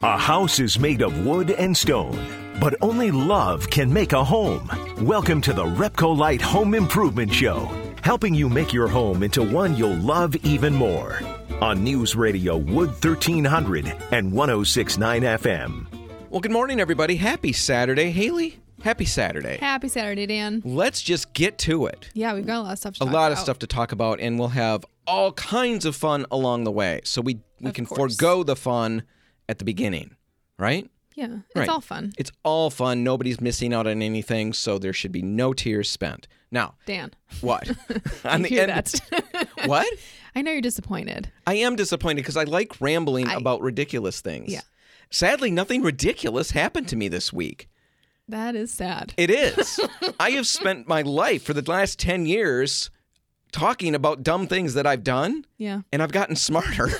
A house is made of wood and stone, but only love can make a home. Welcome to the Repcolite Home Improvement Show, helping you make your home into one you'll love even more. On News Radio Wood 1300 and 1069 FM. Well, good morning, everybody. Happy Saturday. Haley, happy Saturday. Happy Saturday, Dan. Let's just get to it. Yeah, we've got a lot of stuff to A talk lot of about. stuff to talk about, and we'll have all kinds of fun along the way. So we, we Of can course. forego the fun at the beginning, right? Yeah, it's Right. all fun. It's all fun. Nobody's missing out on anything, so there should be no tears spent. Now, Dan, what? on I hear that. what? I know you're disappointed. I am disappointed because I like rambling I- about ridiculous things. Yeah. Sadly, nothing ridiculous happened to me this week. That is sad. It is. I have spent my life for the last 10 years talking about dumb things that I've done, yeah. and I've gotten smarter.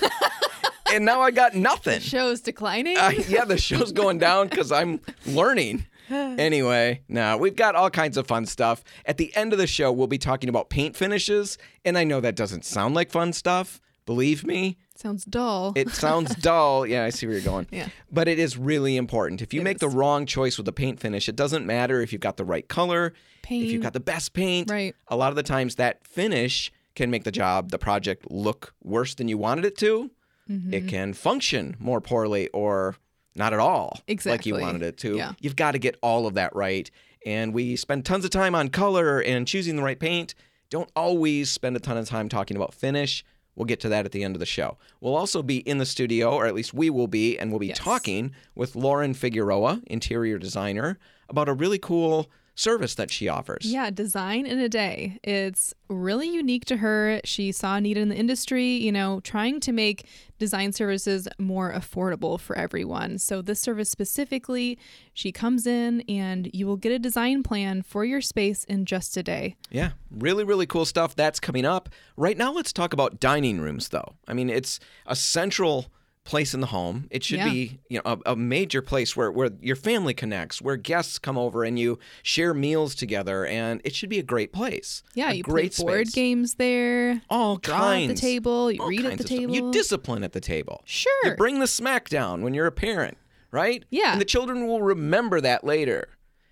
And now I got nothing. The Show's declining. Uh, yeah, the show's going down because I'm learning. Anyway, now we've got all kinds of fun stuff. At the end of the show, we'll be talking about paint finishes. And I know that doesn't sound like fun stuff. Believe me, Sounds dull. it sounds dull. Yeah, I see where you're going. Yeah. But it is really important. If you It make the wrong choice with the paint finish, it doesn't matter if you've got the right color, paint. if you've got the best paint. Right. A lot of the times that finish can make the job, the project look worse than you wanted it to. Mm-hmm. It can function more poorly or not at all exactly. like you wanted it to. Yeah. You've got to get all of that right. And we spend tons of time on color and choosing the right paint. Don't always spend a ton of time talking about finish. We'll get to that at the end of the show. We'll also be in the studio, or at least we will be, and we'll be Yes. talking with Lauren Figueroa, interior designer, about a really cool service that she offers. yeah, design in a day. It's really unique to her. She saw a need in the industry, you know, trying to make design services more affordable for everyone. So, this service specifically, she comes in and you will get a design plan for your space in just a day. Yeah, really, really cool stuff. That's coming up. Right now, let's talk about dining rooms, though. I mean, it's a central place in the home. It should Yeah. be, you know, a, a major place where, where your family connects, where guests come over and you share meals together, and it should be a great place. Yeah, a you great play board space. games there. All draw kinds. at the table. You read at the of stuff. table. You discipline at the table. Sure. You bring the smack down when you're a parent, right? Yeah. And the children will remember that later.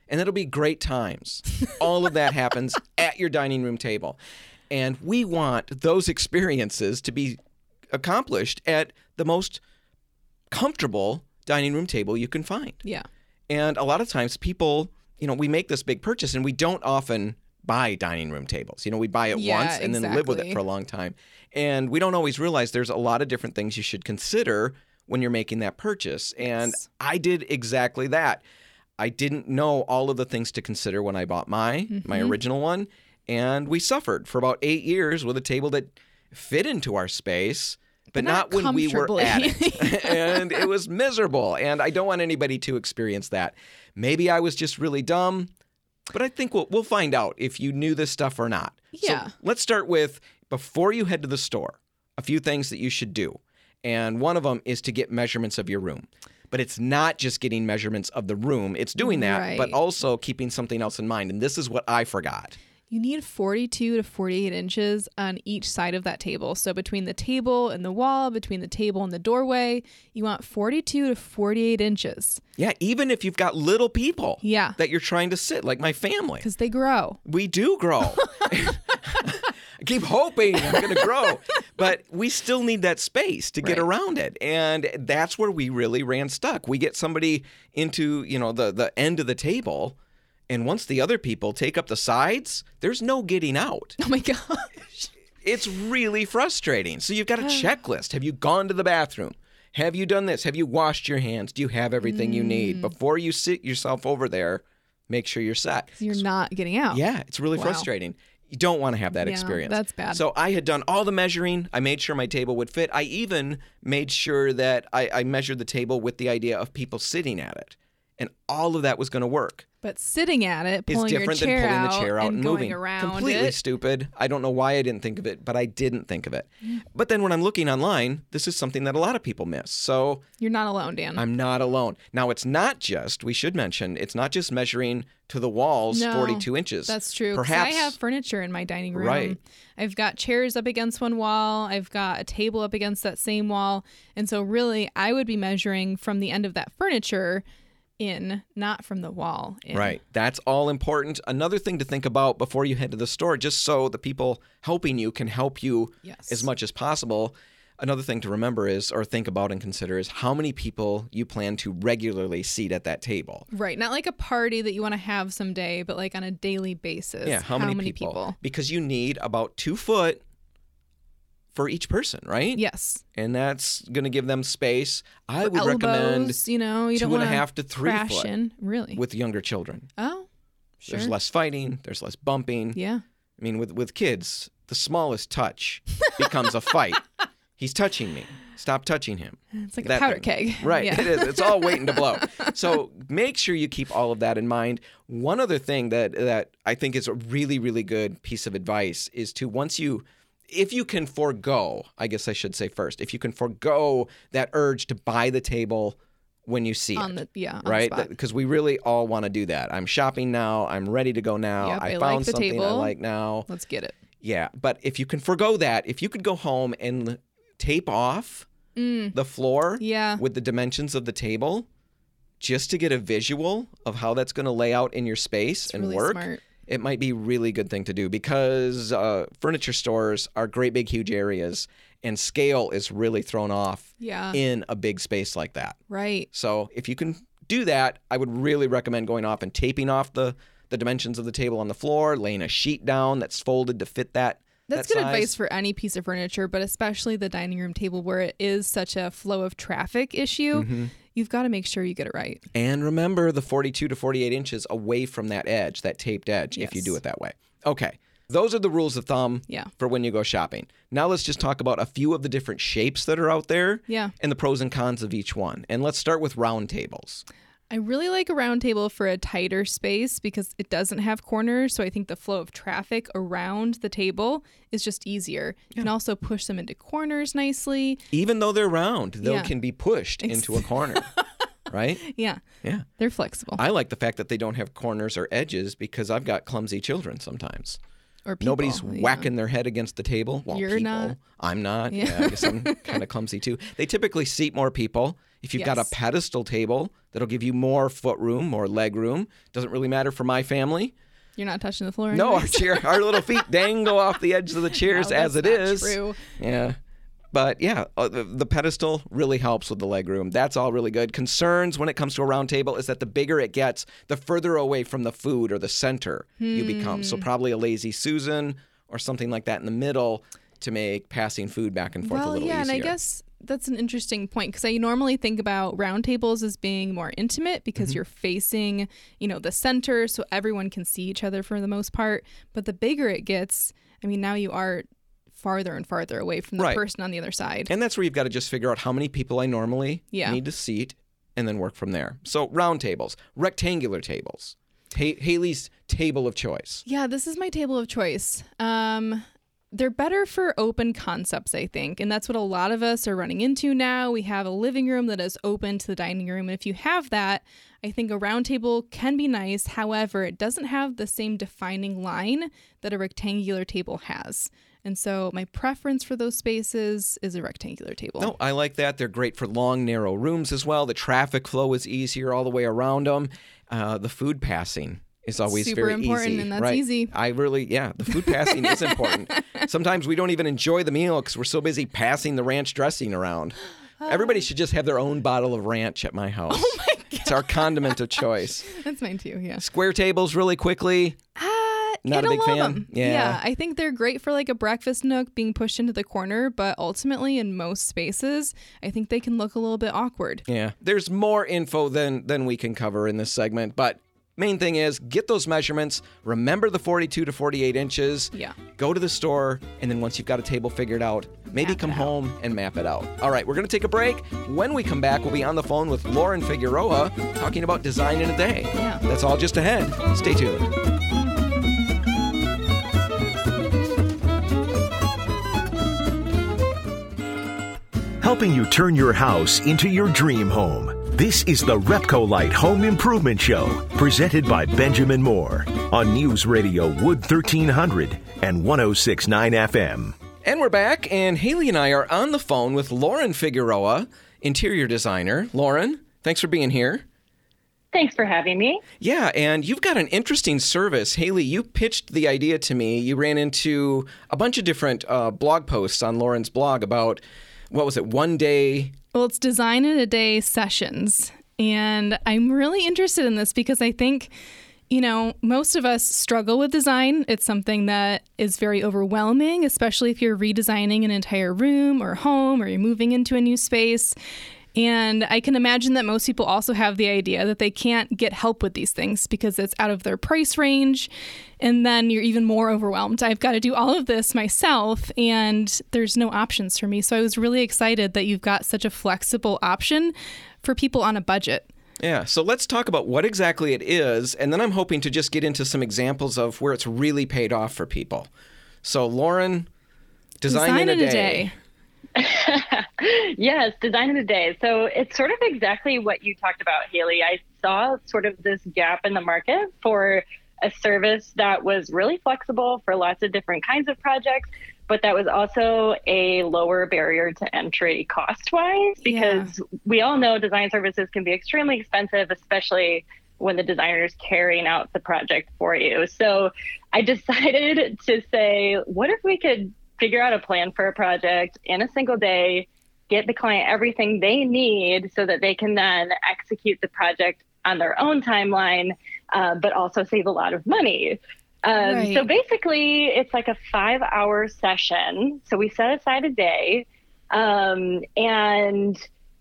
And it'll be great times. All of that happens at your dining room table. And we want those experiences to be accomplished at the most comfortable dining room table you can find. yeah. And a lot of times people, you know, we make this big purchase and we don't often buy dining room tables. You know, we buy it Yeah, once and then live with it for a long time. And we don't always realize there's a lot of different things you should consider when you're making that purchase. And Yes. I did exactly that. I didn't know all of the things to consider when I bought my my Mm-hmm. original one, and we suffered for about 8 years with a table that fit into our space. But, not, not when we were at it. and it was miserable. And I don't want anybody to experience that. Maybe I was just really dumb, but I think we'll, we'll find out if you knew this stuff or not. Yeah. So let's start with before you head to the store, a few things that you should do. And one of them is to get measurements of your room. But it's not just getting measurements of the room, it's doing that, but also keeping something else in mind. And this is what I forgot. You need 42 to 48 inches on each side of that table. So between the table and the wall, between the table and the doorway, you want 42 to 48 inches Yeah, even if you've got little people Yeah. that you're trying to sit, like my family. because they grow. We do grow. I keep hoping I'm going to grow, but we still need that space to get Right. around it, and that's where we really ran stuck. We get somebody into you know the the end of the table, and once the other people take up the sides, there's no getting out. Oh my gosh. It's really frustrating. So you've got a checklist. Have you gone to the bathroom? Have you done this? Have you washed your hands? Do you have everything you Mm. need before you sit yourself over there? Make sure you're set. You're not getting out. Yeah, it's really Wow. frustrating. You don't want to have that Yeah, experience. that's bad. So I had done all the measuring. I made sure my table would fit. I even made sure that I, I measured the table with the idea of people sitting at it. And all of that was going to work. But sitting at it, pulling your different than chair pulling out the chair out and, and, going moving. around Completely it. stupid. I don't know why I didn't think of it, but I didn't think of it. But then when I'm looking online, this is something that a lot of people miss. So You're not alone, Dan. I'm not alone. Now, it's not just, we should mention, it's not just measuring to the walls No, 42 inches. That's true. Perhaps I have furniture in my dining room. Right. I've got chairs up against one wall. I've got a table up against that same wall. And so, really, I would be measuring from the end of that furniture in, not from the wall. In. Right. That's all important. Another thing to think about before you head to the store, just so the people helping you can help you Yes. as much as possible. Another thing to remember is, or think about and consider, is how many people you plan to regularly seat at that table. Right. Not like a party that you want to have someday, but like on a daily basis. Yeah, how, many, people? Because you need about two foot for each person, right? Yes. And that's going to give them space. I For would elbows, recommend you know, you two don't and a half to three foot in. Really? with younger children. oh, sure. There's less fighting. There's less bumping. yeah. I mean, with with kids, the smallest touch becomes a fight. He's touching me. Stop touching him. It's like a powder thing. keg. Right. Yeah. It is. It's all waiting to blow. So make sure you keep all of that in mind. One other thing that that I think is a really really good piece of advice is to once you if you can forego, I guess I should say first, if you can forego that urge to buy the table when you see on it. the yeah Right, because we really all want to do that. I'm shopping now. I'm ready to go now. Yep, I I like found the something I like now. Let's get it. Yeah, but if you can forego that, if you could go home and tape off the floor Mm. Yeah. with the dimensions of the table just to get a visual of how that's going to lay out in your space and really work, smart. It might be a really good thing to do because uh, furniture stores are great big huge areas and scale is really thrown off Yeah. in a big space like that. right. So if you can do that, I would really recommend going off and taping off the the dimensions of the table on the floor, laying a sheet down that's folded to fit that. That's that good size. advice for any piece of furniture, but especially the dining room table where it is such a flow of traffic issue. Mm-hmm. You've got to make sure you get it right. And remember the 42 to 48 inches away from that edge, that taped edge, if you do it that way. Okay. Those are the rules of thumb Yeah. for when you go shopping. Now let's just talk about a few of the different shapes that are out there Yeah. and the pros and cons of each one. And let's start with round tables. I really like a round table for a tighter space because it doesn't have corners. So I think the flow of traffic around the table is just easier. You can also push them into corners nicely. Even though they're round, they Yeah. can be pushed into a corner. right? Yeah. Yeah. They're flexible. I like the fact that they don't have corners or edges because I've got clumsy children sometimes. or people. Nobody's yeah. whacking their head against the table. Well, You're people. not. I'm not. Yeah. Yeah. I guess I'm kind of clumsy too. They typically seat more people. If you've got a pedestal table, that'll give you more foot room, more leg room. Doesn't really matter for my family. You're not touching the floor. No, our chair, our little feet dangle off the edge of the chairs No, as it is. true. Yeah. But yeah, uh, the, pedestal really helps with the leg room. That's all really good. Concerns when it comes to a round table is that the bigger it gets, the further away from the food or the center you become. Hmm. So probably a lazy Susan or something like that in the middle to make passing food back and forth a well, little yeah, easier. and I guess that's an interesting point because I normally think about round tables as being more intimate because Mm-hmm. you're facing, you know, the center, so everyone can see each other for the most part. But the bigger it gets, I mean, now you are farther and farther away from the Right. person on the other side. And that's where you've got to just figure out how many people I normally Yeah. need to seat and then work from there. So round tables, rectangular tables. Ha- Haley's table of choice. Yeah, this is my table of choice. Um, they're better for open concepts, I think. And that's what a lot of us are running into now. We have a living room that is open to the dining room. And if you have that, I think a round table can be nice. However, it doesn't have the same defining line that a rectangular table has. And so my preference for those spaces is a rectangular table. No, I like that. They're great for long, narrow rooms as well. The traffic flow is easier all the way around them. Uh, the food passing is always Super very important, easy. and that's right? easy. I really, yeah, the food passing is important. Sometimes we don't even enjoy the meal because we're so busy passing the ranch dressing around. Everybody should just have their own bottle of ranch at my house. Oh my god. It's our condiment of choice. That's mine too, yeah. Square tables, really quickly. Ah, Not I a big love fan? them. Yeah. I think they're great for like a breakfast nook being pushed into the corner, but ultimately in most spaces, I think they can look a little bit awkward. Yeah. There's more info than than we can cover in this segment, but main thing is get those measurements, remember the 42 to 48 inches. Yeah. Go to the store, and then once you've got a table figured out, maybe Map come it out. home and map it out. All right, we're going to take a break. When we come back, we'll be on the phone with Lauren Figueroa talking about design in a day. Yeah. That's all just ahead. Stay tuned. helping you turn your house into your dream home. This is the Repcolite Home Improvement Show, presented by Benjamin Moore on News Radio Wood 1300 and 1069 FM. And we're back, and Haley and I are on the phone with Lauren Figueroa, interior designer. Lauren, thanks for being here. Thanks for having me. Yeah, and you've got an interesting service. Haley, you pitched the idea to me. You ran into a bunch of different uh, blog posts on Lauren's blog about, what was it, one day? Well, it's design in a day sessions. And I'm really interested in this because I think, you know, most of us struggle with design. It's something that is very overwhelming, especially if you're redesigning an entire room or home or you're moving into a new space. And I can imagine that most people also have the idea that they can't get help with these things because it's out of their price range. And then you're even more overwhelmed. I've got to do all of this myself, and there's no options for me. So I was really excited that you've got such a flexible option for people on a budget. Yeah, so let's talk about what exactly it is, and then I'm hoping to just get into some examples of where it's really paid off for people. So, Lauren, design, in a day. yes, design in a day. So it's sort of exactly what you talked about, Haley. I saw sort of this gap in the market for a service that was really flexible for lots of different kinds of projects, but that was also a lower barrier to entry cost wise because we all know design services can be extremely expensive, especially when the designer is carrying out the project for you. So I decided to say, what if we could figure out a plan for a project in a single day, get the client everything they need so that they can then execute the project on their own timeline, uh, but also save a lot of money. Um, Right. So basically, it's like a five hour session. So we set aside a day, um, and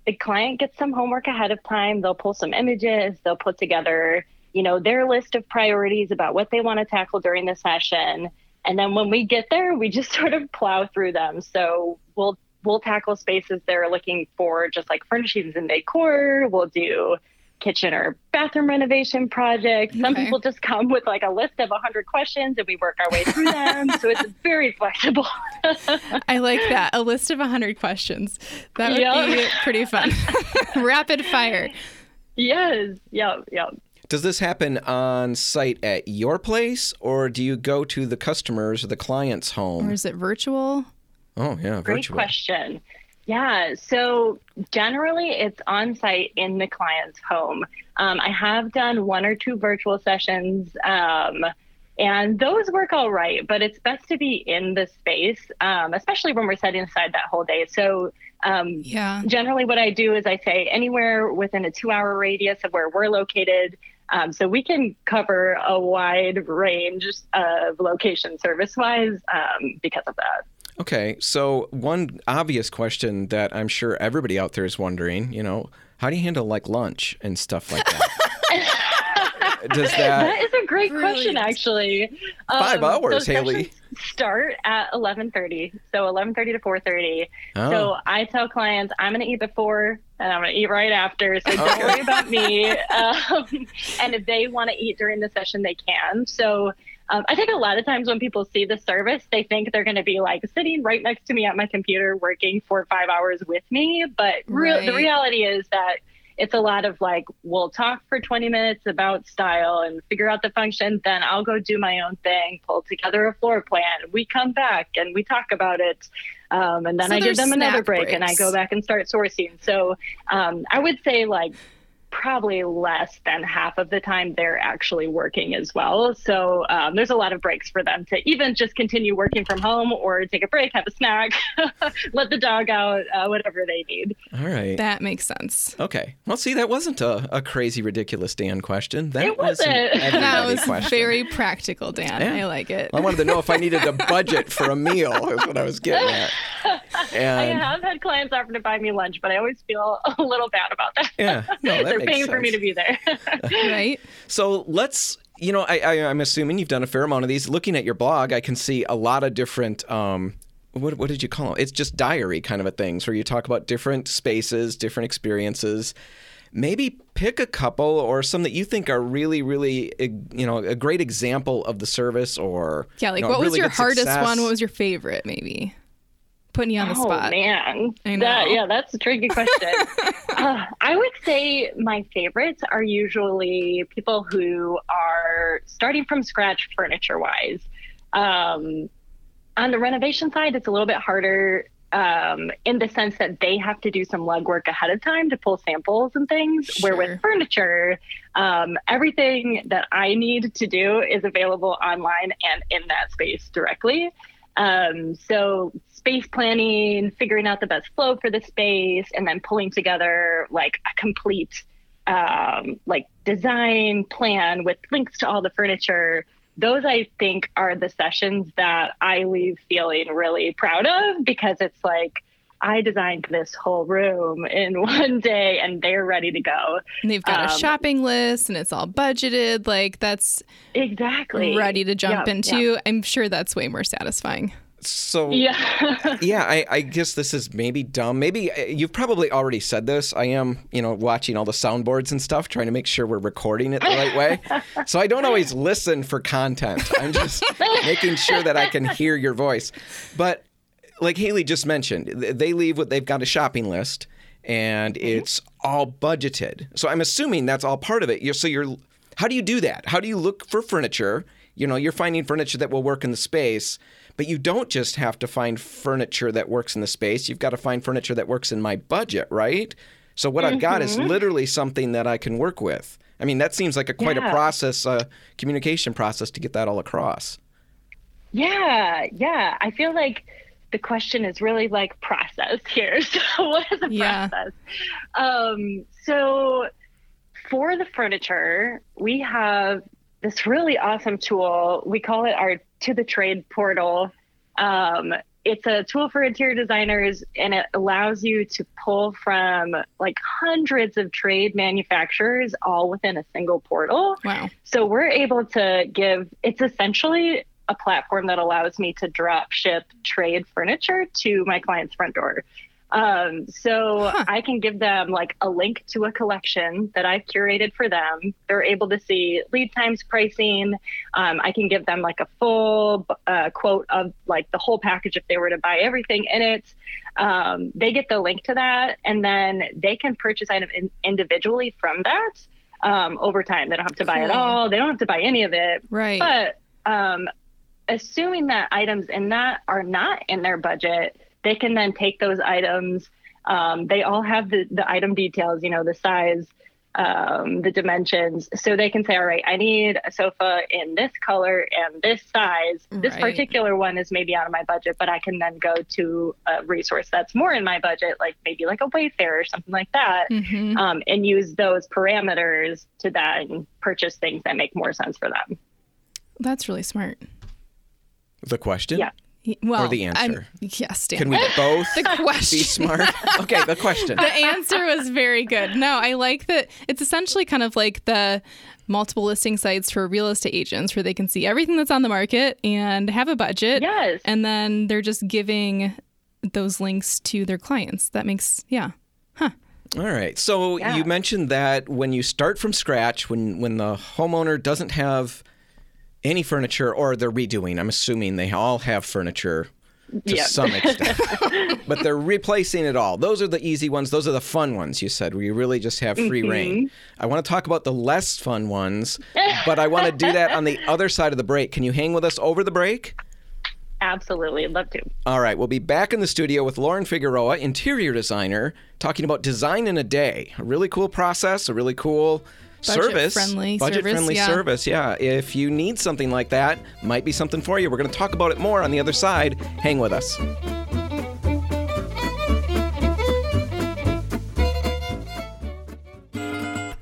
the client gets some homework ahead of time. They'll pull some images, they'll put together, you know, their list of priorities about what they want to tackle during the session. And then when we get there, we just sort of plow through them. So we'll we'll tackle spaces they're looking for, just like furnishings and decor. We'll do kitchen or bathroom renovation projects. Some Okay. people just come with like a list of 100 questions and we work our way through them. so it's very flexible. I like that. A list of 100 questions. That would Yeah. be pretty fun. Rapid fire. yes. Yep. Yep. Does this happen on site at your place, or do you go to the customer's or the client's home? Or is it virtual? Oh, yeah, Great virtual. question. Yeah, so generally it's on site in the client's home. Um, I have done one or two virtual sessions, um, and those work all right, but it's best to be in the space, um, especially when we're setting aside that whole day. So um, Yeah. generally what I do is I say anywhere within a two hour radius of where we're located. Um, so we can cover a wide range of location service wise um, because of that. Okay, so one obvious question that I'm sure everybody out there is wondering, you know, how do you handle like lunch and stuff like that? Does that that is a great question, Brilliant. actually. Five Um, hours, so Haley. Start at eleven thirty, so eleven thirty to four thirty. Oh. So I tell clients I'm going to eat before and I'm going to eat right after. So Okay. don't worry about me. Um, and if they want to eat during the session, they can. So. Um, I think a lot of times when people see the service, they think they're going to be like sitting right next to me at my computer working for five hours with me. But real, the reality is that it's a lot of like we'll talk for 20 minutes about style and figure out the function then i'll go do my own thing pull together a floor plan we come back and we talk about it um, and then So i give them another break and i go back and start sourcing. So um, i would say like probably less than half of the time they're actually working as well so um, there's a lot of breaks for them to even just continue working from home or take a break have a snack let the dog out uh, whatever they need All right. That makes sense. Okay. Well, see, that wasn't a, a crazy, ridiculous Dan question. That It was an wasn't. That was question. very practical, Dan. Yeah. I like it. I wanted to know if I needed a budget for a meal. Is what I was getting at. And I have had clients offer to buy me lunch, but I always feel a little bad about that. yeah, no, that They're makes paying for me to be there. right? So let's, you know, I, I, I'm assuming you've done a fair amount of these. Looking at your blog, I can see a lot of different. Um, what, what did you call them? It's just diary kind of a things where you talk about different spaces, different experiences. Maybe pick a couple or some that you think are really, really, you know, a great example of the service or Yeah, like you know, what was really your hardest success. one? What was your favorite, maybe? Putting you on the oh spot. man, That- yeah, that's a tricky question. uh, I would say my favorites are usually people who are starting from scratch furniture wise. Um, on the renovation side, it's a little bit harder um, in the sense that they have to do some legwork ahead of time to pull samples and things. Where with furniture, um, everything that I need to do is available online and in that space directly. Um, so space planning, figuring out the best flow for the space, and then pulling together like a complete um, like design plan with links to all the furniture. Those I think are the sessions that I leave feeling really proud of because it's like I designed this whole room in one day and they're ready to go. And they've got a Um, shopping list and it's all budgeted. Like that's Exactly. ready to jump Yeah, into. I'm sure that's way more satisfying. So Yeah. yeah, I, I guess this is maybe dumb. Maybe uh, you've probably already said this. I am, you know, watching all the soundboards and stuff, trying to make sure we're recording it the right way. So I don't always listen for content. I'm just making sure that I can hear your voice. But like Haley just mentioned, they leave what they've got a shopping list and it's all budgeted. So I'm assuming that's all part of it. You're, so you're how do you do that? How do you look for furniture? You know, you're finding furniture that will work in the space, but you don't just have to find furniture that works in the space. You've got to find furniture that works in my budget, right? So what I've got is literally something that I can work with. I mean, that seems like a quite a process, uh, communication process to get that all across. Yeah, yeah. I feel like the question is really like process here. So what is the Yeah. process? Um, so for the furniture, we have this really awesome tool. We call it our to the trade portal. Um, it's a tool for interior designers and it allows you to pull from like hundreds of trade manufacturers all within a single portal. Wow. So we're able to give it's essentially a platform that allows me to drop ship trade furniture to my client's front door. Um, so Huh. I can give them like a link to a collection that I've curated for them. They're able to see lead times, pricing. Um, I can give them like a full uh, quote of like the whole package if they were to buy everything in it. Um, they get the link to that, and then they can purchase item in- individually from that um, over time. They don't have to buy it all. They don't have to buy any of it. Right. But um, assuming that items in that are not in their budget, they can then take those items. Um, they all have the, the item details, you know, the size, um, the dimensions. So they can say, all right, I need a sofa in this color and this size. This Right. particular one is maybe out of my budget, but I can then go to a resource that's more in my budget, like maybe like a Wayfair or something like that hmm um, and use those parameters to then purchase things that make more sense for them. That's really smart. The question? Yeah. Y- Well, the I'm- answer? yes, Dan. Can we both the question. be smart? Okay, the question. the answer was very good. No, I like that. It's essentially kind of like the multiple listing sites for real estate agents where they can see everything that's on the market and have a budget. Yes. And then they're just giving those links to their clients. That makes, yeah. Huh. All right. So Yeah. you mentioned that when you start from scratch, when when the homeowner doesn't have any furniture or they're redoing, I'm assuming they all have furniture to Yep. some extent, but they're replacing it all. Those are the easy ones. Those are the fun ones. You said where you really just have free mm-hmm. rein. I want to talk about the less fun ones, but I want to do that on the other side of the break. Can you hang with us over the break? Absolutely. I'd Love to. All right, we'll be back in the studio with Lauren Figueroa, interior designer, talking about design in a day. A really cool process, a really cool service. Budget-friendly budget service, friendly yeah. service. Yeah. If you need something like that, might be something for you. We're going to talk about it more on the other side. Hang with us.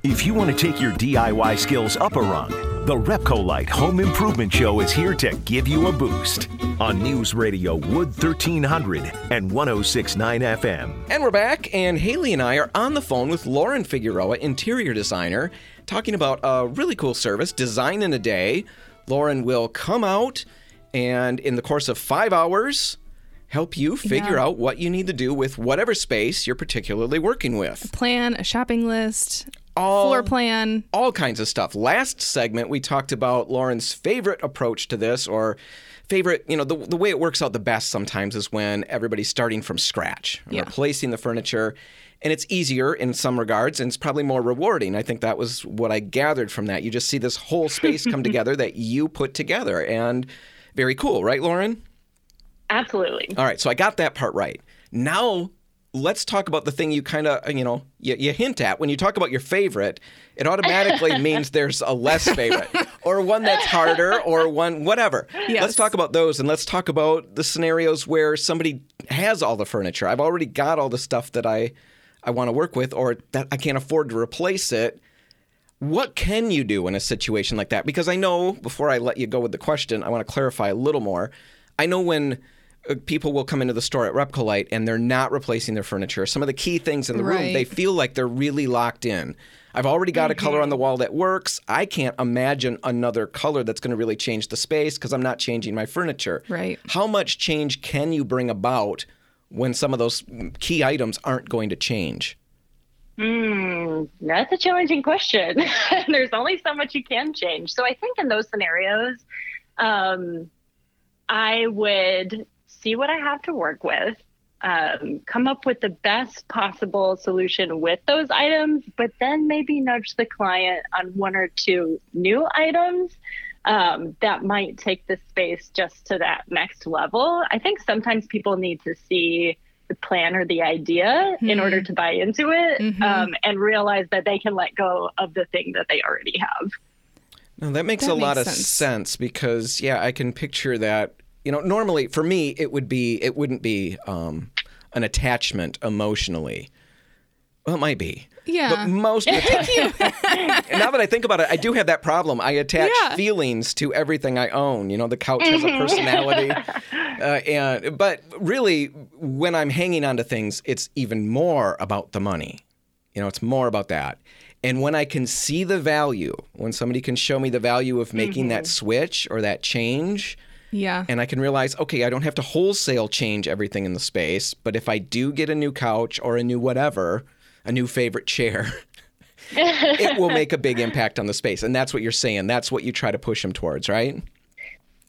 If you want to take your DIY skills up a rung, The Repcolite Home Improvement Show is here to give you a boost on News Radio Wood 1300 and 1069 FM. And we're back, and Haley and I are on the phone with Lauren Figueroa, interior designer, talking about a really cool service, Design in a Day. Lauren will come out and, in the course of five hours, help you figure Yeah. out what you need to do with whatever space you're particularly working with. A plan, a shopping list, All, floor plan. all kinds of stuff. Last segment, we talked about Lauren's favorite approach to this, or favorite, you know, the, the way it works out the best sometimes is when everybody's starting from scratch, Yeah. replacing the furniture. And it's easier in some regards, and it's probably more rewarding. I think that was what I gathered from that. You just see this whole space come together that you put together, and very cool, right, Lauren? Absolutely. All right, so I got that part right. Now let's talk about the thing you kind of, you know, you, you hint at when you talk about your favorite. It automatically means there's a less favorite, or one that's harder, or one whatever. Yes. Let's talk about those, and let's talk about the scenarios where somebody has all the furniture. I've already got all the stuff that I I want to work with, or that I can't afford to replace it. What can you do in a situation like that? Because I know, before I let you go with the question, I want to clarify a little more. I know when uh, people will come into the store at Repcolite and they're not replacing their furniture, some of the key things in the room, they feel like they're really locked in. I've already got a color on the wall that works. I can't imagine another color that's going to really change the space because I'm not changing my furniture. Right. How much change can you bring about when some of those key items aren't going to change? Hmm, that's a challenging question. There's only so much you can change. So I think in those scenarios, um, I would see what I have to work with, um, come up with the best possible solution with those items, but then maybe nudge the client on one or two new items um, that might take the space just to that next level. I think sometimes people need to see the plan or the idea in order to buy into it Mhm. um, and realize that they can let go of the thing that they already have. No, that makes That a lot makes of sense. sense because yeah, I can picture that. You know, normally for me, it would be it wouldn't be um, an attachment emotionally. Well, it might be. Yeah. But most of the time, now that I think about it, I do have that problem. I attach Yeah. feelings to everything I own. You know, the couch has a personality, uh, and but really, when I'm hanging on to things, it's even more about the money. You know, it's more about that. And when I can see the value, when somebody can show me the value of making that switch or that change, Yeah. and I can realize, okay, I don't have to wholesale change everything in the space, but if I do get a new couch or a new whatever, a new favorite chair, it will make a big impact on the space. And that's what you're saying. That's what you try to push them towards, right?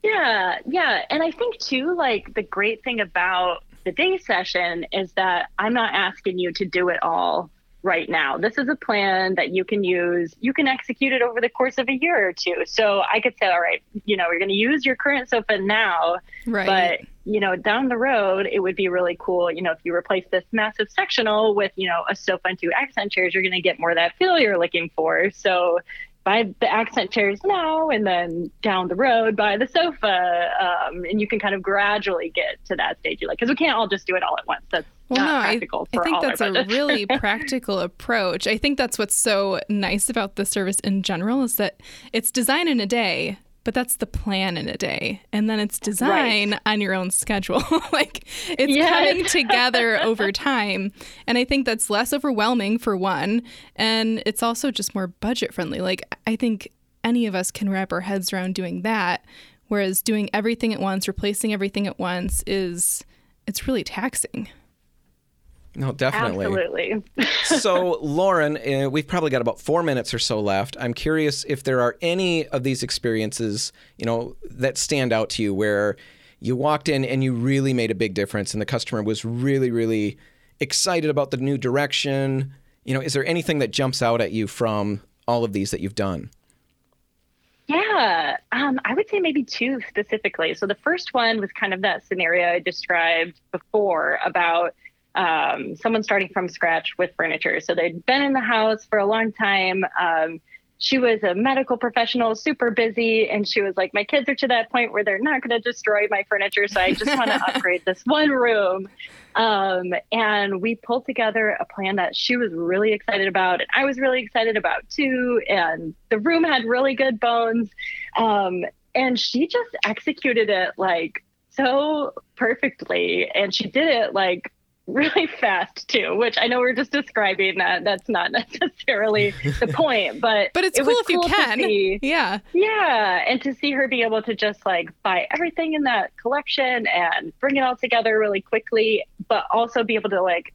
Yeah, yeah. And I think too, like the great thing about the day session is that I'm not asking you to do it all right now. This is a plan that you can use. You can execute it over the course of a year or two. So I could say, all right, you know, you're going to use your current sofa now, Right. but you know, down the road, it would be really cool, you know, if you replace this massive sectional with, you know, a sofa and two accent chairs, you're going to get more of that feel you're looking for. So buy the accent chairs now and then down the road buy the sofa um, and you can kind of gradually get to that stage you like because we can't all just do it all at once that's Well, not no, I, practical I think that's a really practical approach. I think that's what's so nice about the service in general is that it's design in a day, but that's the plan in a day. And then it's design on your own schedule. like it's Yes. coming together over time. And I think that's less overwhelming for one. And it's also just more budget friendly. Like I think any of us can wrap our heads around doing that. Whereas doing everything at once, replacing everything at once is it's really taxing. No, definitely. absolutely so, Lauren, uh, we've probably got about four minutes or so left. I'm curious if there are any of these experiences, you know, that stand out to you where you walked in and you really made a big difference, and the customer was really, really excited about the new direction. You know, is there anything that jumps out at you from all of these that you've done? Yeah, um, I would say maybe two specifically. So the first one was kind of that scenario I described before about um, someone starting from scratch with furniture. So they'd been in the house for a long time. Um, she was a medical professional, super busy, and she was like, "My kids are to that point where they're not going to destroy my furniture, so I just want to upgrade this one room." Um, and we pulled together a plan that she was really excited about, and I was really excited about too. And the room had really good bones, um, and she just executed it like so perfectly, and she did it like really fast too, which I know we're just describing that. That's not necessarily the point, but but it's it cool if you can. see- Yeah. yeah, and to see her be able to just like buy everything in that collection and bring it all together really quickly, but also be able to like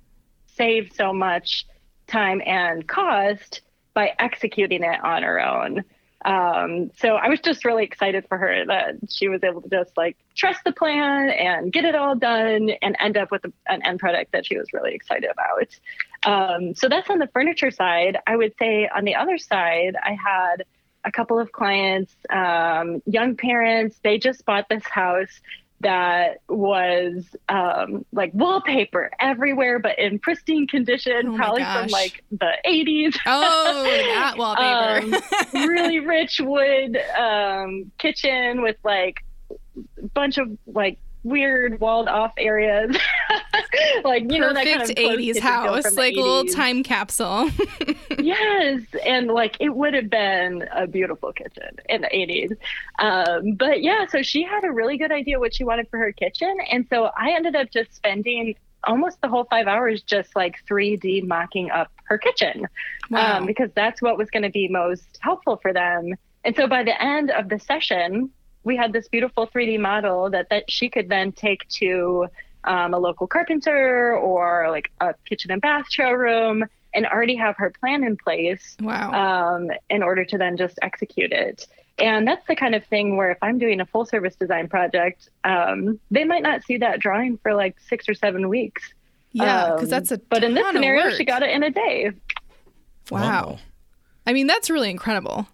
save so much time and cost by executing it on her own. Um, so I was just really excited for her that she was able to just like trust the plan and get it all done and end up with an end product that she was really excited about. Um, so that's on the furniture side. I would say on the other side, I had a couple of clients, um, young parents, they just bought this house that was um, like wallpaper everywhere, but in pristine condition, Oh probably from like the 80s. Oh, that wallpaper. Um, really rich wood um, kitchen with like a bunch of like weird walled off areas. like, you know, that kind of 80s house, like a little time capsule. Yes, and like it would have been a beautiful kitchen in the 80s. Um, but yeah, so she had a really good idea what she wanted for her kitchen. And so I ended up just spending almost the whole five hours just like 3D mocking up her kitchen Wow. um, because that's what was going to be most helpful for them. And so by the end of the session, we had this beautiful 3D model that, that she could then take to um, a local carpenter or like a kitchen and bath showroom and already have her plan in place wow. um, in order to then just execute it. And that's the kind of thing where if I'm doing a full service design project, um, they might not see that drawing for like six or seven weeks. yeah, because Um, that's a But in this scenario, she got it in a day. Wow. I mean, that's really incredible.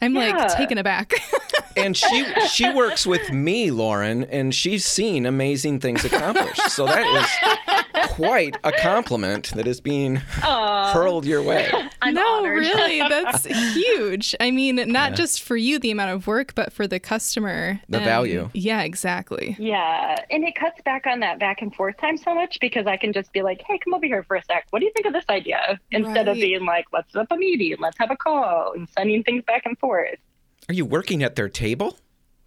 I'm like taken aback. and she she works with me, Lauren, and she's seen amazing things accomplished. So that is quite a compliment that is being hurled your way. I'm no, honored. really, that's huge. I mean, not just for you, the amount of work, but for the customer. The And- value. Yeah, exactly. Yeah, and it cuts back on that back and forth time so much because I can just be like, "Hey, come over here for a sec. What do you think of this idea?" Instead of being like, "Let's set up a meeting, let's have a call," and sending things back and forth. Are you working at their table?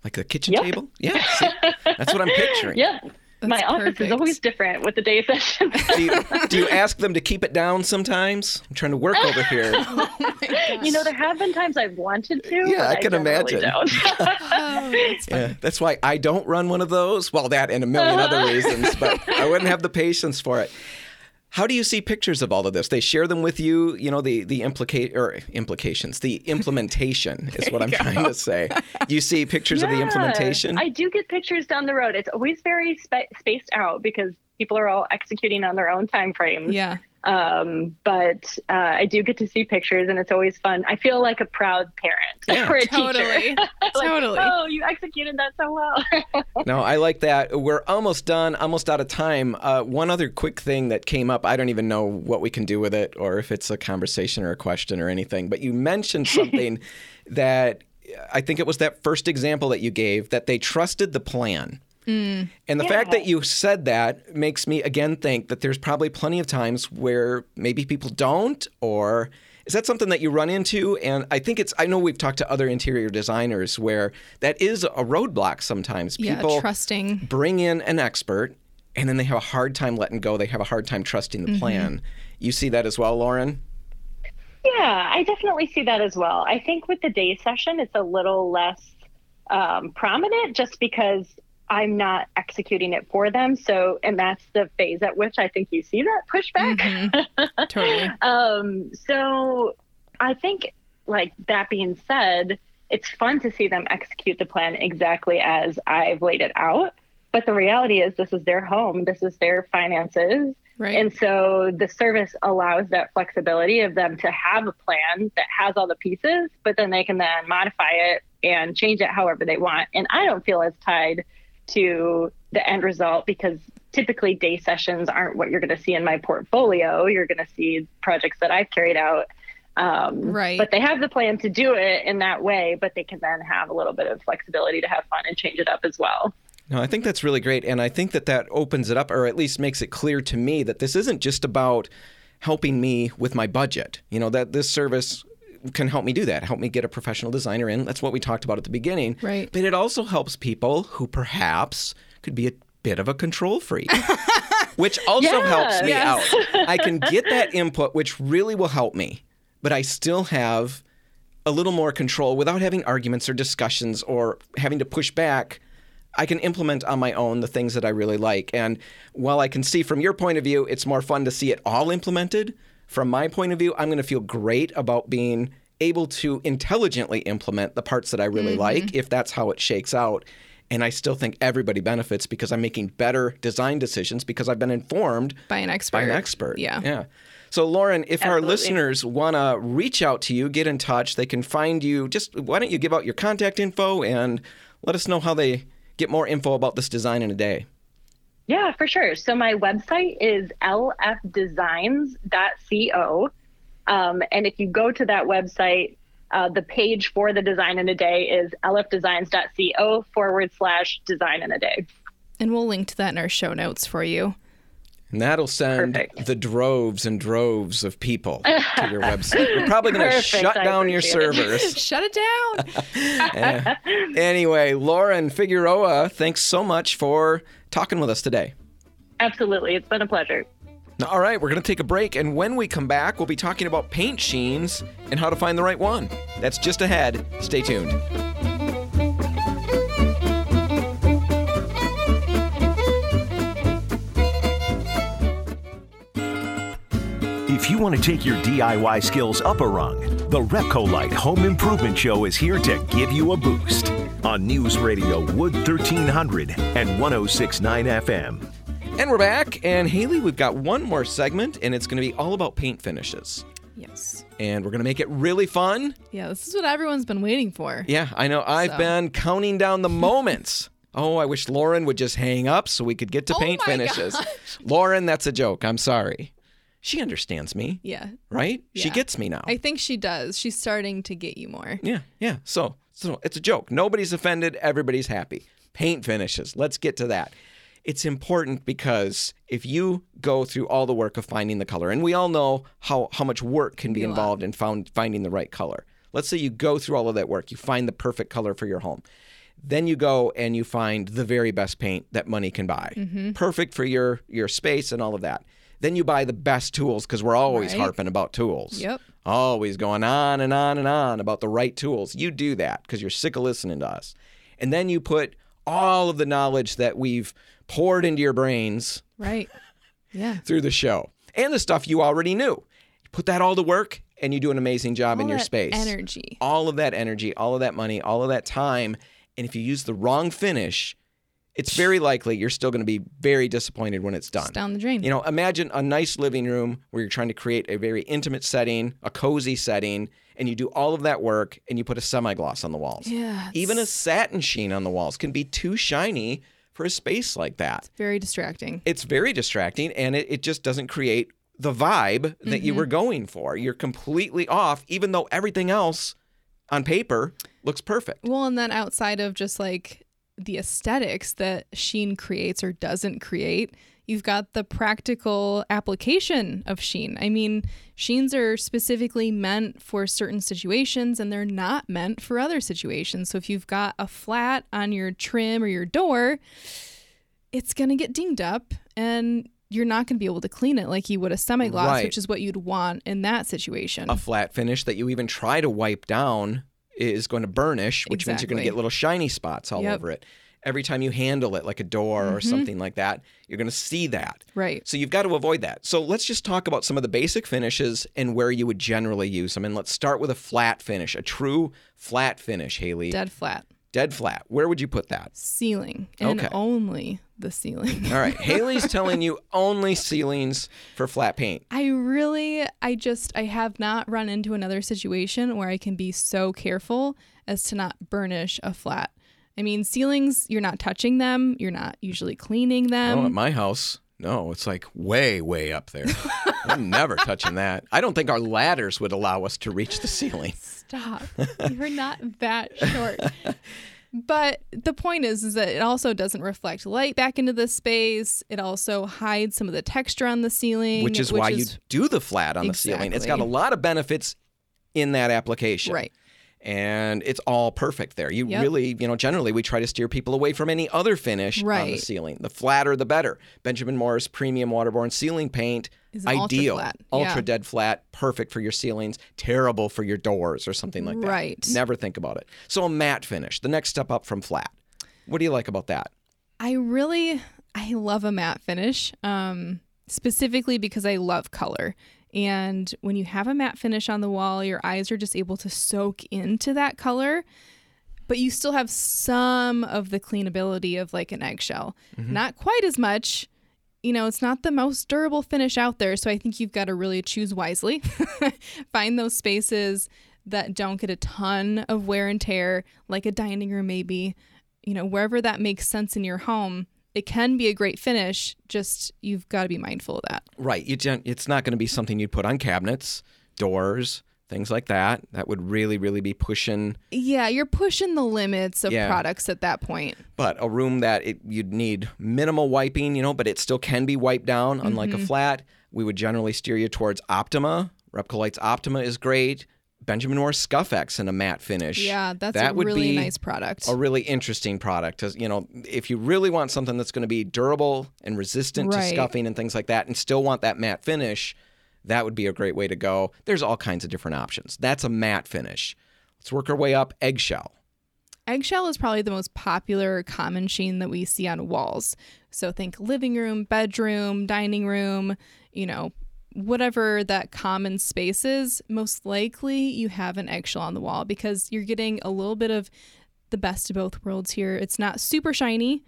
Like the kitchen Yep. table? Yeah. see? That's what I'm picturing. Yep. My That's office perfect. is always different with the day session. Do you, do you ask them to keep it down sometimes? I'm trying to work over here. Oh you know, there have been times I've wanted to. Yeah, but I can generally imagine. don't. Oh, that's Yeah, that's why I don't run one of those. Well, that and a million other reasons, but I wouldn't have the patience for it. How do you see pictures of all of this? They share them with you. You know the the implicate or implications, the implementation is what I'm trying to say. You see pictures of the implementation. I do get pictures down the road. It's always very spa- spaced out because people are all executing on their own time frames. Yeah. Um, but uh, I do get to see pictures, and it's always fun. I feel like a proud parent Yeah. or a Totally. teacher. Like, Totally. Oh, you executed that so well. No, I like that. We're almost done, almost out of time. Uh, one other quick thing that came up, I don't even know what we can do with it or if it's a conversation or a question or anything, but you mentioned something that I think it was that first example that you gave that they trusted the plan. And the fact that you said that makes me again think that there's probably plenty of times where maybe people don't, or is that something that you run into? And I think it's, I know we've talked to other interior designers where that is a roadblock sometimes. Yeah, People trusting. bring in an expert and then they have a hard time letting go. They have a hard time trusting the plan. You see that as well, Lauren? Yeah, I definitely see that as well. I think with the day session, it's a little less um, prominent just because I'm not executing it for them. So, and that's the phase at which I think you see that pushback. Totally. um, so I think, like that being said, it's fun to see them execute the plan exactly as I've laid it out. But the reality is, this is their home, this is their finances. Right. And so the service allows that flexibility of them to have a plan that has all the pieces, but then they can then modify it and change it however they want. And I don't feel as tied to the end result because typically day sessions aren't what you're going to see in my portfolio. You're going to see projects that I've carried out Um, Right. But they have the plan to do it in that way, but they can then have a little bit of flexibility to have fun and change it up as well. No, I think that's really great. And I think that that opens it up, or at least makes it clear to me that this isn't just about helping me with my budget. You know, that this service can help me do that, help me get a professional designer in. That's what we talked about at the beginning. Right. But it also helps people who perhaps could be a bit of a control freak. which also Yeah. helps me Yes. out. I can get that input, which really will help me, but I still have a little more control without having arguments or discussions or having to push back. I can implement on my own the things that I really like. And while I can see from your point of view, it's more fun to see it all implemented. From my point of view, I'm going to feel great about being able to intelligently implement the parts that I really mm-hmm. like if that's how it shakes out. And I still think everybody benefits because I'm making better design decisions because I've been informed by an expert. by an expert. Yeah. Yeah. So, Lauren, if our listeners want to reach out to you, get in touch, they can find you. Just why don't you give out your contact info and let us know how they get more info about this design in a day? Yeah, for sure. So my website is lfdesigns.co. Um, and if you go to that website, uh, the page for the design in a day is lfdesigns.co forward slash design in a day. And we'll link to that in our show notes for you. And that'll send Perfect. the droves and droves of people to your website. You're probably going to shut I down your appreciate it. servers. Shut it down. anyway, Lauren Figueroa, thanks so much for talking with us today. Absolutely. It's been a pleasure. All right, we're going to take a break, and when we come back, we'll be talking about paint sheens and how to find the right one. That's just ahead. Stay tuned. If you want to take your DIY skills up a rung, the Repcolite Home Improvement Show is here to give you a boost on News Radio Wood 1300 and 1069 FM. And we're back, and Haley, we've got one more segment, and it's going to be all about paint finishes. yes. And we're going to make it really fun. Yeah, this is what everyone's been waiting for. Yeah, I know. I've So. been counting down the moments. Oh, I wish Lauren would just hang up so we could get to Oh paint my finishes. gosh. Lauren, that's a joke. I'm sorry. She understands me, Yeah. right? She gets me now. I think she does. She's starting to get you more. Yeah, yeah. So, so it's a joke. Nobody's offended. Everybody's happy. Paint finishes. Let's get to that. It's important because if you go through all the work of finding the color, and we all know how, how much work can be Be a lot. involved in found, finding the right color. Let's say you go through all of that work, you find the perfect color for your home. Then you go and you find the very best paint that money can buy. Mm-hmm. Perfect for your your space and all of that. Then you buy the best tools because we're always Right. harping about tools Yep. Always going on and on and on about the right tools. You do that because you're sick of listening to us. And then you put all of the knowledge that we've poured into your brains Right. Yeah. through the show and the stuff you already knew. You put that all to work and you do an amazing job in your space. Energy. All of that energy, all of that money, all of that time. And if you use the wrong finish, it's very likely you're still going to be very disappointed when it's done. It's down the drain. You know, imagine a nice living room where you're trying to create a very intimate setting, a cozy setting, and you do all of that work and you put a semi gloss on the walls. yeah. Even a satin sheen on the walls can be too shiny for a space like that. It's very distracting. It's very distracting and it, it just doesn't create the vibe that you mm-hmm. were going for. You're completely off, even though everything else on paper looks perfect. Well, and then outside of just like the aesthetics that Sheen creates or doesn't create, you've got the practical application of Sheen. I mean, Sheens are specifically meant for certain situations and they're not meant for other situations. So if you've got a flat on your trim or your door, it's going to get dinged up and you're not going to be able to clean it like you would a semi gloss, Right. which is what you'd want in that situation. A flat finish that you even try to wipe down is going to burnish, which means you're going to get little shiny spots all Yep. over it. Every time you handle it like a door or Mhm. something like that, you're going to see that. right. So you've got to avoid that. So let's just talk about some of the basic finishes and where you would generally use them. And let's start with a flat finish, a true flat finish, Haley. Dead flat. Dead flat. Where would you put that? Ceiling and Okay. only the ceiling. All right. Haley's telling you only ceilings for flat paint. I really, I just, I have not run into another situation where I can be so careful as to not burnish a flat. I mean, ceilings, you're not touching them, you're not usually cleaning them. oh, at my house, No, it's like way, way up there. I'm never touching that. I don't think our ladders would allow us to reach the ceiling. Stop. You're not that short. But the point is, is that it also doesn't reflect light back into the space. It also hides some of the texture on the ceiling, Which is why you do the flat on the ceiling. It's got a lot of benefits in that application. right. And it's all perfect there. You Yep. really, you know, generally we try to steer people away from any other finish on the ceiling. The flatter, the better. Benjamin Moore Premium Waterborne Ceiling Paint, Ultra ideal. flat. Ultra Yeah. dead flat, perfect for your ceilings, terrible for your doors or something like that. Right. Never think about it. So a matte finish, the next step up from flat. What do you like about that? I really I love a matte finish, um, specifically because I love color. And when you have a matte finish on the wall, your eyes are just able to soak into that color, but you still have some of the cleanability of like an eggshell. Not quite as much. You know, it's not the most durable finish out there, so I think you've got to really choose wisely. Find those spaces that don't get a ton of wear and tear, like a dining room maybe you know, wherever that makes sense in your home, it can be a great finish. Just you've got to be mindful of that. Right. You gen- it's not going to be something you'd put on cabinets, doors, things like that. That would really, really be pushing. Yeah, you're pushing the limits of Yeah. products at that point. But a room that it, you'd need minimal wiping, you know, but it still can be wiped down, unlike Mm-hmm. a flat. We would generally steer you towards Optima. Repcolite's Optima is great. Benjamin Moore Scuff-X in a matte finish. Yeah, that's that a would really be nice product. a really interesting product. You know, if you really want something that's going to be durable and resistant to scuffing and things like that, and still want that matte finish, that would be a great way to go. There's all kinds of different options. That's a matte finish. Let's work our way up. Eggshell. Eggshell is probably the most popular common sheen that we see on walls. So think living room, bedroom, dining room, you know, whatever that common space is, most likely you have an eggshell on the wall because you're getting a little bit of the best of both worlds here. It's not super shiny,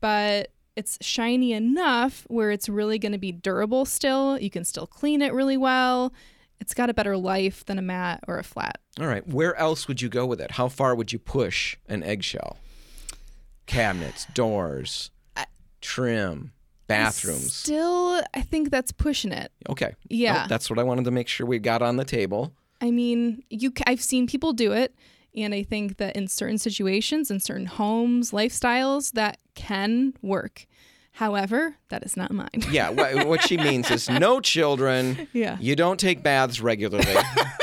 but it's shiny enough where it's really going to be durable still. You can still clean it really well. It's got a better life than a mat or a flat. All right. Where else would you go with it? How far would you push an eggshell? Cabinets, doors, trim, bathrooms. Still, I think that's pushing it. Okay. Yeah. Nope, that's what I wanted to make sure we got on the table. I mean, you I've seen people do it and I think that in certain situations in certain homes, lifestyles that can work. However, that is not mine. Yeah, what, what she means is no children. Yeah. You don't take baths regularly.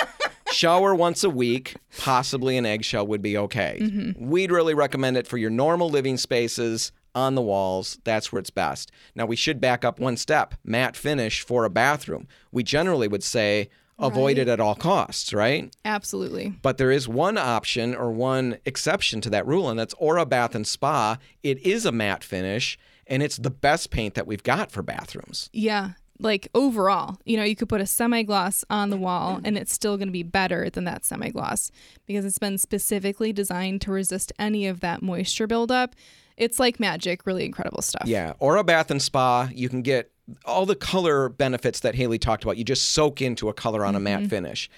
Shower once a week, possibly an eggshell would be okay. Mm-hmm. We'd really recommend it for your normal living spaces on the walls. That's where it's best. Now, we should back up one step matte finish for a bathroom. We generally would say avoid it at all costs, right? Absolutely. But there is one option or one exception to that rule, and that's Aura Bath and Spa. It is a matte finish, and it's the best paint that we've got for bathrooms. Yeah. Like overall, you know, you could put a semi gloss on the wall mm-hmm. and it's still going to be better than that semi gloss because it's been specifically designed to resist any of that moisture buildup. It's like magic, really incredible stuff. Yeah, Aura Bath and Spa, you can get all the color benefits that Haley talked about. You just soak into a color on a matte mm-hmm. finish.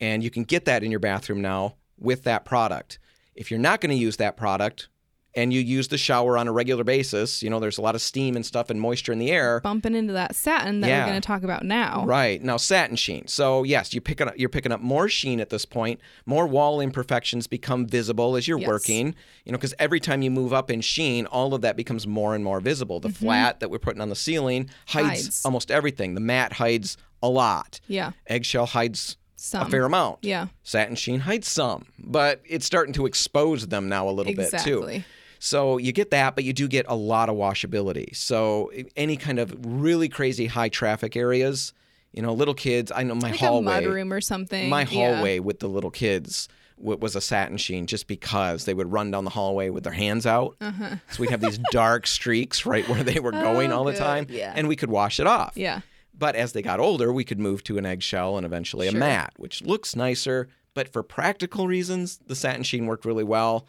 And you can get that in your bathroom now with that product. If you're not going to use that product and you use the shower on a regular basis, you know, there's a lot of steam and stuff and moisture in the air. Bumping into that satin that Yeah. we're going to talk about now. Right. Now satin sheen. So yes, you pick up you're picking up more sheen at this point. More wall imperfections become visible as you're Yes. working. You know, because every time you move up in sheen, all of that becomes more and more visible. The flat that we're putting on the ceiling hides, Mm-hmm. Hides. almost everything. The matte hides a lot. Yeah. Eggshell hides Some. a fair amount. Yeah. Satin sheen hides some, but it's starting to expose them now a little bit too. So you get that, but you do get a lot of washability. So any kind of really crazy high traffic areas, you know, little kids. I know my Like hallway, a mudroom or something. my Yeah. hallway with the little kids was a satin sheen, just because they would run down the hallway with their hands out. So we'd have these dark streaks right where they were going Uh-huh. Oh, all the time, Yeah. and we could wash it off. Yeah. But as they got older, we could move to an eggshell and eventually Sure. a mat, which looks nicer. But for practical reasons, the satin sheen worked really well.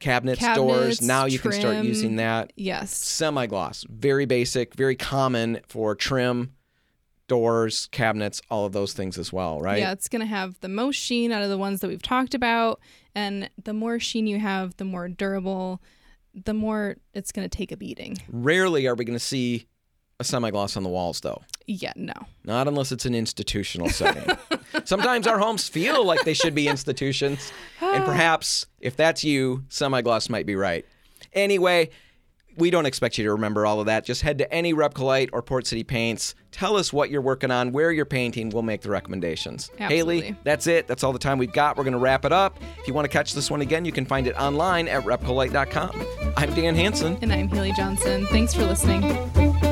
Cabinets, doors, now you can start using that. Yes. Semi gloss, very basic, very common for trim, doors, cabinets, all of those things as well, right? Yeah, it's going to have the most sheen out of the ones that we've talked about. And the more sheen you have, the more durable, the more it's going to take a beating. Rarely are we going to see a semi-gloss on the walls, though. Yeah, no. Not unless it's an institutional setting. Sometimes our homes feel like they should be institutions. And perhaps if that's you, semi gloss might be right. Anyway, we don't expect you to remember all of that. Just head to any Repcolite or Port City Paints. Tell us what you're working on, where you're painting. We'll make the recommendations. Absolutely. Haley, that's it. That's all the time we've got. We're going to wrap it up. If you want to catch this one again, you can find it online at repcolite.com. I'm Dan Hanson. And I'm Haley Johnson. Thanks for listening.